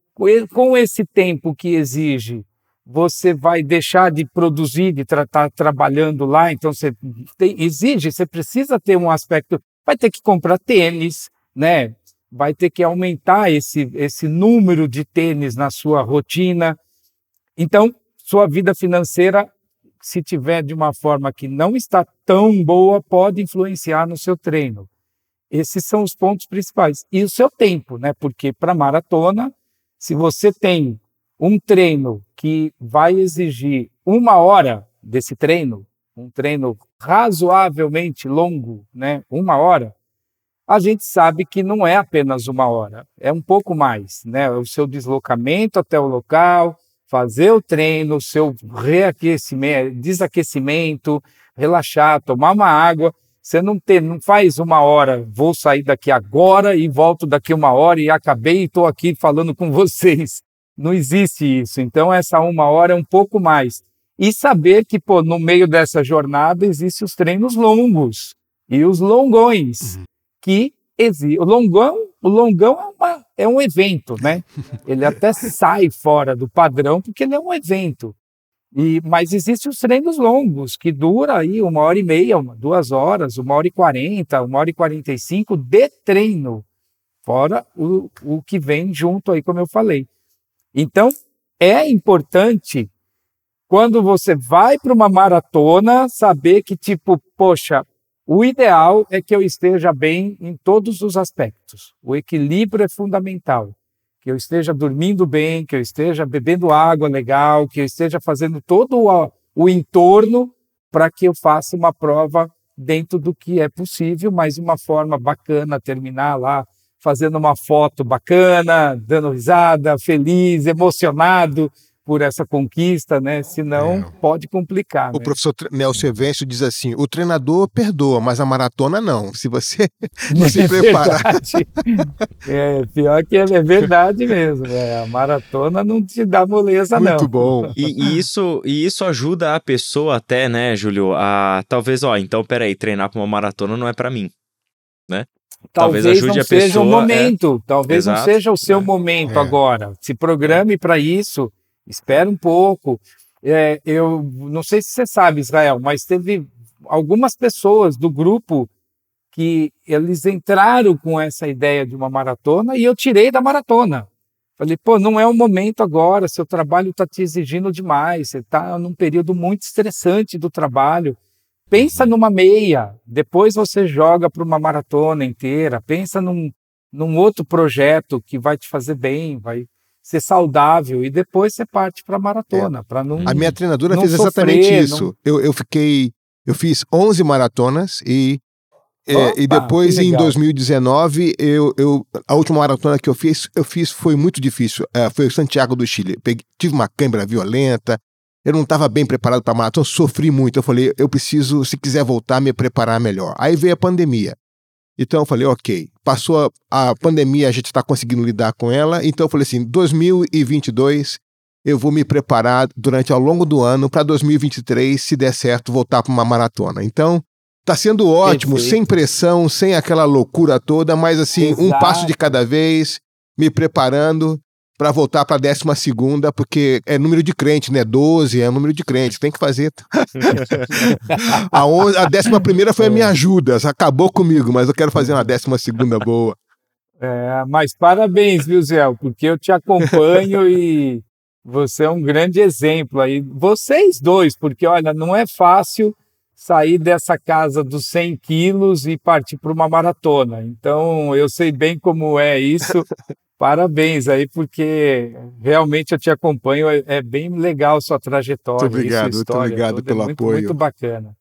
com esse tempo que exige, você vai deixar de produzir, de estar tra trabalhando lá, então você tem, exige, você precisa ter um aspecto, vai ter que comprar tênis, né? Vai ter que aumentar esse, esse número de tênis na sua rotina. Então, sua vida financeira, se tiver de uma forma que não está tão boa, pode influenciar no seu treino. Esses são os pontos principais. E o seu tempo, né? Porque para maratona, se você tem um treino que vai exigir uma hora desse treino, um treino razoavelmente longo, né, uma hora, a gente sabe que não é apenas uma hora, é um pouco mais, né? O seu deslocamento até o local, fazer o treino, o seu reaquecimento, desaquecimento, relaxar, tomar uma água. Você não, tem, não faz uma hora, vou sair daqui agora e volto daqui uma hora e acabei e estou aqui falando com vocês. Não existe isso. Então, essa uma hora é um pouco mais. E saber que, pô, no meio dessa jornada existem os treinos longos e os longões, uhum. que. O longão, o longão é uma, é um evento, né? Ele até sai fora do padrão porque ele é um evento. E, mas existem os treinos longos, que dura aí uma hora e meia, uma, duas horas, uma hora e quarenta, uma hora e quarenta e cinco de treino, fora o, o que vem junto aí, como eu falei. Então, é importante, quando você vai para uma maratona, saber que, tipo, poxa, o ideal é que eu esteja bem em todos os aspectos. O equilíbrio é fundamental que eu esteja dormindo bem, que eu esteja bebendo água legal, que eu esteja fazendo todo o, o entorno para que eu faça uma prova dentro do que é possível, mas de uma forma bacana, terminar lá fazendo uma foto bacana, dando risada, feliz, emocionado, por essa conquista, né? Senão é. pode complicar. O né? professor Nelson Evencio diz assim: o treinador perdoa, mas a maratona não. Se você não se é preparar. é, pior que é verdade mesmo. É, a maratona não te dá moleza, Muito não. Muito bom. E, e, isso, e isso ajuda a pessoa até, né, Júlio, a talvez, ó, então peraí, treinar para uma maratona não é para mim, né? Talvez, talvez ajude não a seja pessoa, o momento, é... talvez Exato, não seja o seu é. momento é. agora. Se programe para isso espera um pouco. É, eu não sei se você sabe, Israel, mas teve algumas pessoas do grupo que eles entraram com essa ideia de uma maratona e eu tirei da maratona. Falei, pô, não é o momento agora, seu trabalho está te exigindo demais, você está num período muito estressante do trabalho. Pensa numa meia, depois você joga para uma maratona inteira, pensa num, num outro projeto que vai te fazer bem, vai ser saudável e depois você parte para a maratona, é. para não A minha treinadora fez sofrer, exatamente isso. Não... Eu, eu fiquei eu fiz 11 maratonas e é, Opa, e depois em 2019 eu, eu a última maratona que eu fiz eu fiz foi muito difícil. É, foi Santiago do Chile. Peguei, tive uma câimbra violenta. Eu não estava bem preparado para maratona, sofri muito. Eu falei, eu preciso, se quiser voltar, me preparar melhor. Aí veio a pandemia. Então eu falei, ok, passou a, a pandemia, a gente está conseguindo lidar com ela. Então eu falei assim, 2022 eu vou me preparar durante ao longo do ano para 2023, se der certo, voltar para uma maratona. Então está sendo ótimo, Perfeito. sem pressão, sem aquela loucura toda, mas assim Exato. um passo de cada vez, me preparando para voltar para a décima segunda, porque é número de crente, né? 12 é número de crente, tem que fazer. a, on... a décima primeira foi a minha é. ajuda, acabou comigo, mas eu quero fazer uma décima segunda boa. É, mas parabéns, viu, Zé? Porque eu te acompanho e você é um grande exemplo aí. Vocês dois, porque olha, não é fácil sair dessa casa dos 100 quilos e partir para uma maratona. Então, eu sei bem como é isso. Parabéns aí, porque realmente eu te acompanho, é, é bem legal sua trajetória. Muito obrigado, muito obrigado é pelo é muito, apoio. Muito bacana.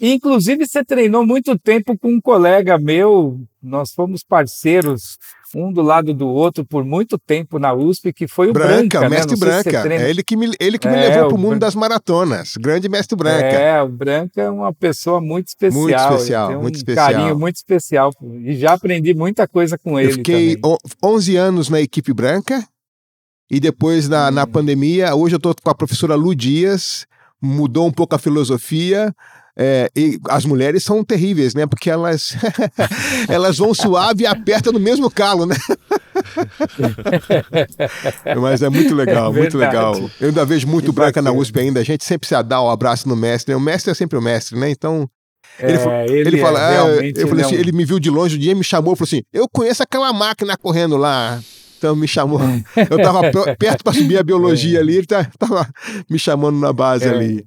Inclusive, você treinou muito tempo com um colega meu, nós fomos parceiros, um do lado do outro, por muito tempo na USP, que foi o Branca, Branca mestre Branca. Se é ele que me, ele que me é, levou para o mundo das maratonas. Grande mestre Branca. É, o Branca é uma pessoa muito especial. Muito especial, tem um muito especial. carinho muito especial. E já aprendi muita coisa com ele. Eu fiquei também. 11 anos na equipe Branca. E depois, na, hum. na pandemia, hoje eu estou com a professora Lu Dias, mudou um pouco a filosofia. É, e as mulheres são terríveis, né? Porque elas, elas vão suave e apertam no mesmo calo, né? Mas é muito legal, é muito legal. Eu ainda vejo muito que branca bacana. na USP ainda. A gente sempre se dá o um abraço no mestre. O mestre é sempre o mestre, né? Então. Ele, é, ele, ele fala, é, eu falei assim, ele me viu de longe um dia, me chamou, falou assim: Eu conheço aquela máquina correndo lá. Então me chamou. Eu estava perto para subir a biologia é. ali, ele estava me chamando na base é. ali.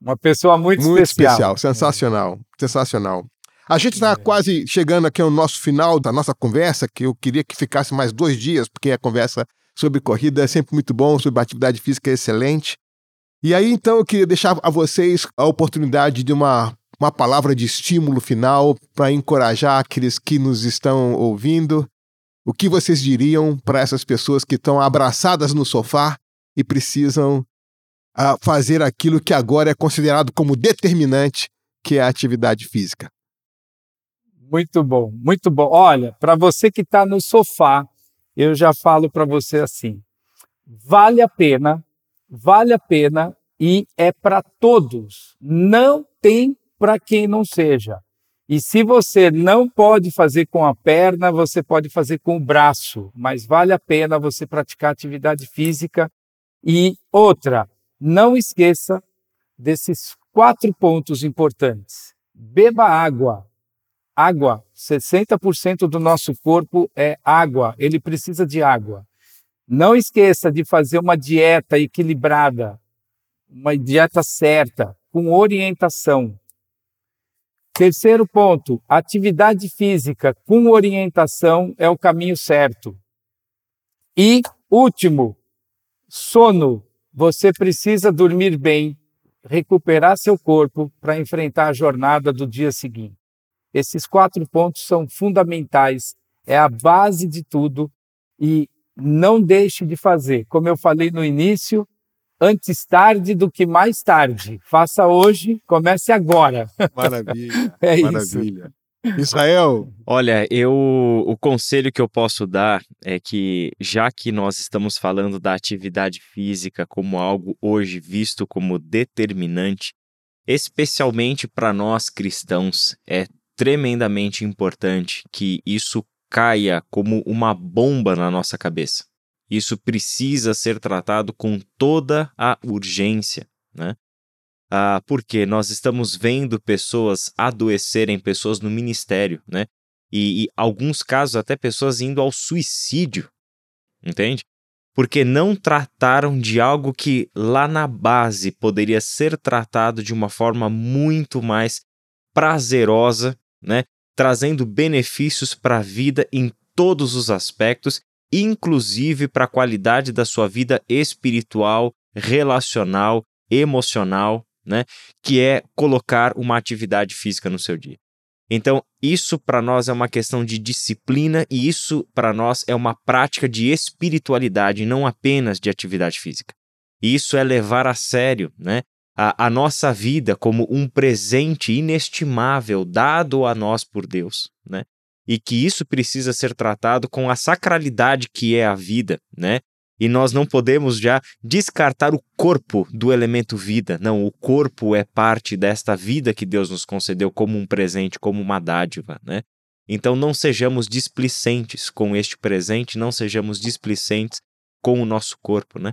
Uma pessoa muito, muito especial. especial. Sensacional. Sensacional. A gente está é. quase chegando aqui ao nosso final da nossa conversa, que eu queria que ficasse mais dois dias, porque a conversa sobre corrida é sempre muito bom, sobre atividade física é excelente. E aí, então, eu queria deixar a vocês a oportunidade de uma, uma palavra de estímulo final para encorajar aqueles que nos estão ouvindo. O que vocês diriam para essas pessoas que estão abraçadas no sofá e precisam a fazer aquilo que agora é considerado como determinante, que é a atividade física. Muito bom, muito bom. Olha, para você que está no sofá, eu já falo para você assim: vale a pena, vale a pena e é para todos. Não tem para quem não seja. E se você não pode fazer com a perna, você pode fazer com o braço, mas vale a pena você praticar atividade física. E outra, não esqueça desses quatro pontos importantes. Beba água. Água, 60% do nosso corpo é água, ele precisa de água. Não esqueça de fazer uma dieta equilibrada, uma dieta certa, com orientação. Terceiro ponto, atividade física com orientação é o caminho certo. E último, sono. Você precisa dormir bem, recuperar seu corpo para enfrentar a jornada do dia seguinte. Esses quatro pontos são fundamentais, é a base de tudo e não deixe de fazer. Como eu falei no início, antes tarde do que mais tarde. Faça hoje, comece agora. Maravilha. é maravilha. Isso. Israel. Olha, eu o conselho que eu posso dar é que já que nós estamos falando da atividade física como algo hoje visto como determinante, especialmente para nós cristãos, é tremendamente importante que isso caia como uma bomba na nossa cabeça. Isso precisa ser tratado com toda a urgência, né? Ah, porque nós estamos vendo pessoas adoecerem, pessoas no ministério, né? E, e alguns casos até pessoas indo ao suicídio, entende? Porque não trataram de algo que lá na base poderia ser tratado de uma forma muito mais prazerosa, né? Trazendo benefícios para a vida em todos os aspectos inclusive para a qualidade da sua vida espiritual, relacional, emocional, né? Que é colocar uma atividade física no seu dia. Então, isso para nós é uma questão de disciplina e isso para nós é uma prática de espiritualidade, não apenas de atividade física. E isso é levar a sério, né? A, a nossa vida como um presente inestimável dado a nós por Deus, né? e que isso precisa ser tratado com a sacralidade que é a vida, né? E nós não podemos já descartar o corpo do elemento vida. Não, o corpo é parte desta vida que Deus nos concedeu como um presente, como uma dádiva, né? Então não sejamos displicentes com este presente, não sejamos displicentes com o nosso corpo, né?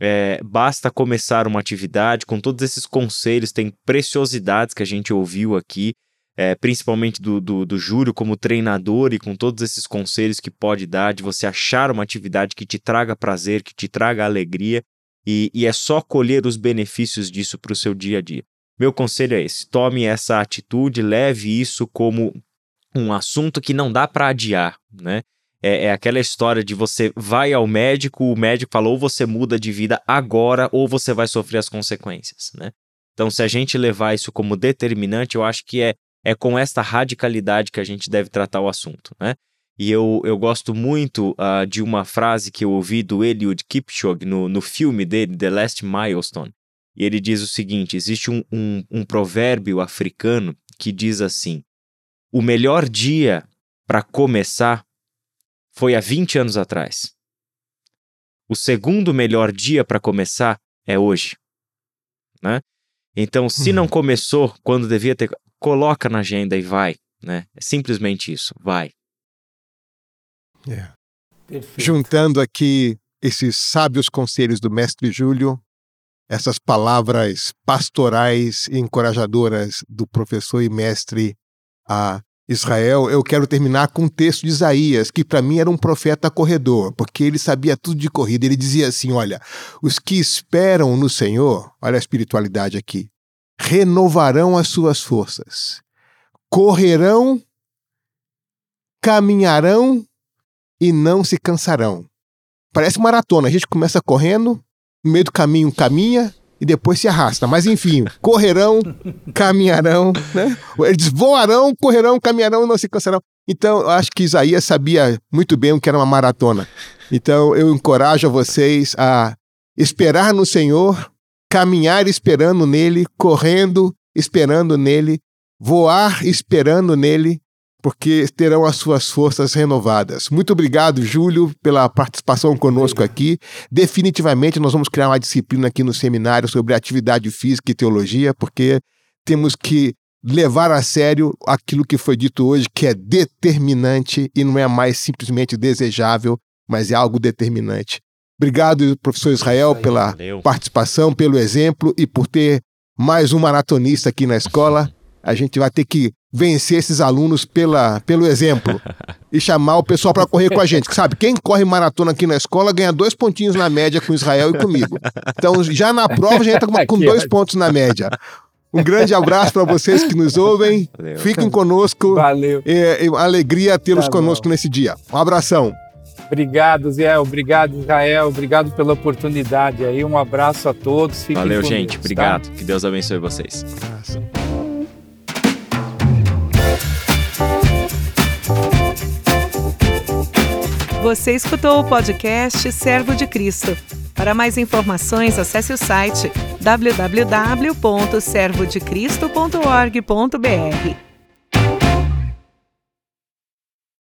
É, basta começar uma atividade com todos esses conselhos, tem preciosidades que a gente ouviu aqui, é, principalmente do, do, do Júlio como treinador e com todos esses conselhos que pode dar, de você achar uma atividade que te traga prazer, que te traga alegria, e, e é só colher os benefícios disso para o seu dia a dia. Meu conselho é esse: tome essa atitude, leve isso como um assunto que não dá para adiar, né? É, é, aquela história de você vai ao médico, o médico falou ou você muda de vida agora ou você vai sofrer as consequências, né? Então, se a gente levar isso como determinante, eu acho que é é com esta radicalidade que a gente deve tratar o assunto, né? E eu, eu gosto muito uh, de uma frase que eu ouvi do Eliud Kipchoge no, no filme dele, The Last Milestone. E ele diz o seguinte: existe um, um, um provérbio africano que diz assim: o melhor dia para começar foi há 20 anos atrás. O segundo melhor dia para começar é hoje. Né? Então, se não uhum. começou quando devia ter coloca na agenda e vai, né? É simplesmente isso, vai. É. Juntando aqui esses sábios conselhos do mestre Júlio, essas palavras pastorais e encorajadoras do professor e mestre a Israel, eu quero terminar com um texto de Isaías, que para mim era um profeta corredor, porque ele sabia tudo de corrida. Ele dizia assim: Olha, os que esperam no Senhor, olha a espiritualidade aqui, renovarão as suas forças, correrão, caminharão e não se cansarão. Parece maratona, a gente começa correndo, no meio do caminho caminha e depois se arrasta. Mas enfim, correrão, caminharão, né? Eles voarão, correrão, caminharão e não se cansarão. Então, eu acho que Isaías sabia muito bem o que era uma maratona. Então, eu encorajo vocês a esperar no Senhor, caminhar esperando nele, correndo esperando nele, voar esperando nele, porque terão as suas forças renovadas. Muito obrigado, Júlio, pela participação conosco aqui. Definitivamente nós vamos criar uma disciplina aqui no seminário sobre atividade física e teologia, porque temos que levar a sério aquilo que foi dito hoje, que é determinante e não é mais simplesmente desejável, mas é algo determinante. Obrigado, professor Israel, pela Valeu. participação, pelo exemplo e por ter mais um maratonista aqui na escola. A gente vai ter que vencer esses alunos pela, pelo exemplo e chamar o pessoal para correr com a gente. Sabe, quem corre maratona aqui na escola ganha dois pontinhos na média com Israel e comigo. Então, já na prova, a gente entra com dois pontos na média. Um grande abraço para vocês que nos ouvem. Valeu. Fiquem conosco. Valeu. É, é alegria tê-los tá conosco nesse dia. Um abração. Obrigado, Zé. Obrigado, Israel. Obrigado pela oportunidade aí. Um abraço a todos. Fiquem Valeu, gente. Deus, Obrigado. Tá? Que Deus abençoe vocês. Você escutou o podcast Servo de Cristo. Para mais informações, acesse o site www.servodecristo.org.br.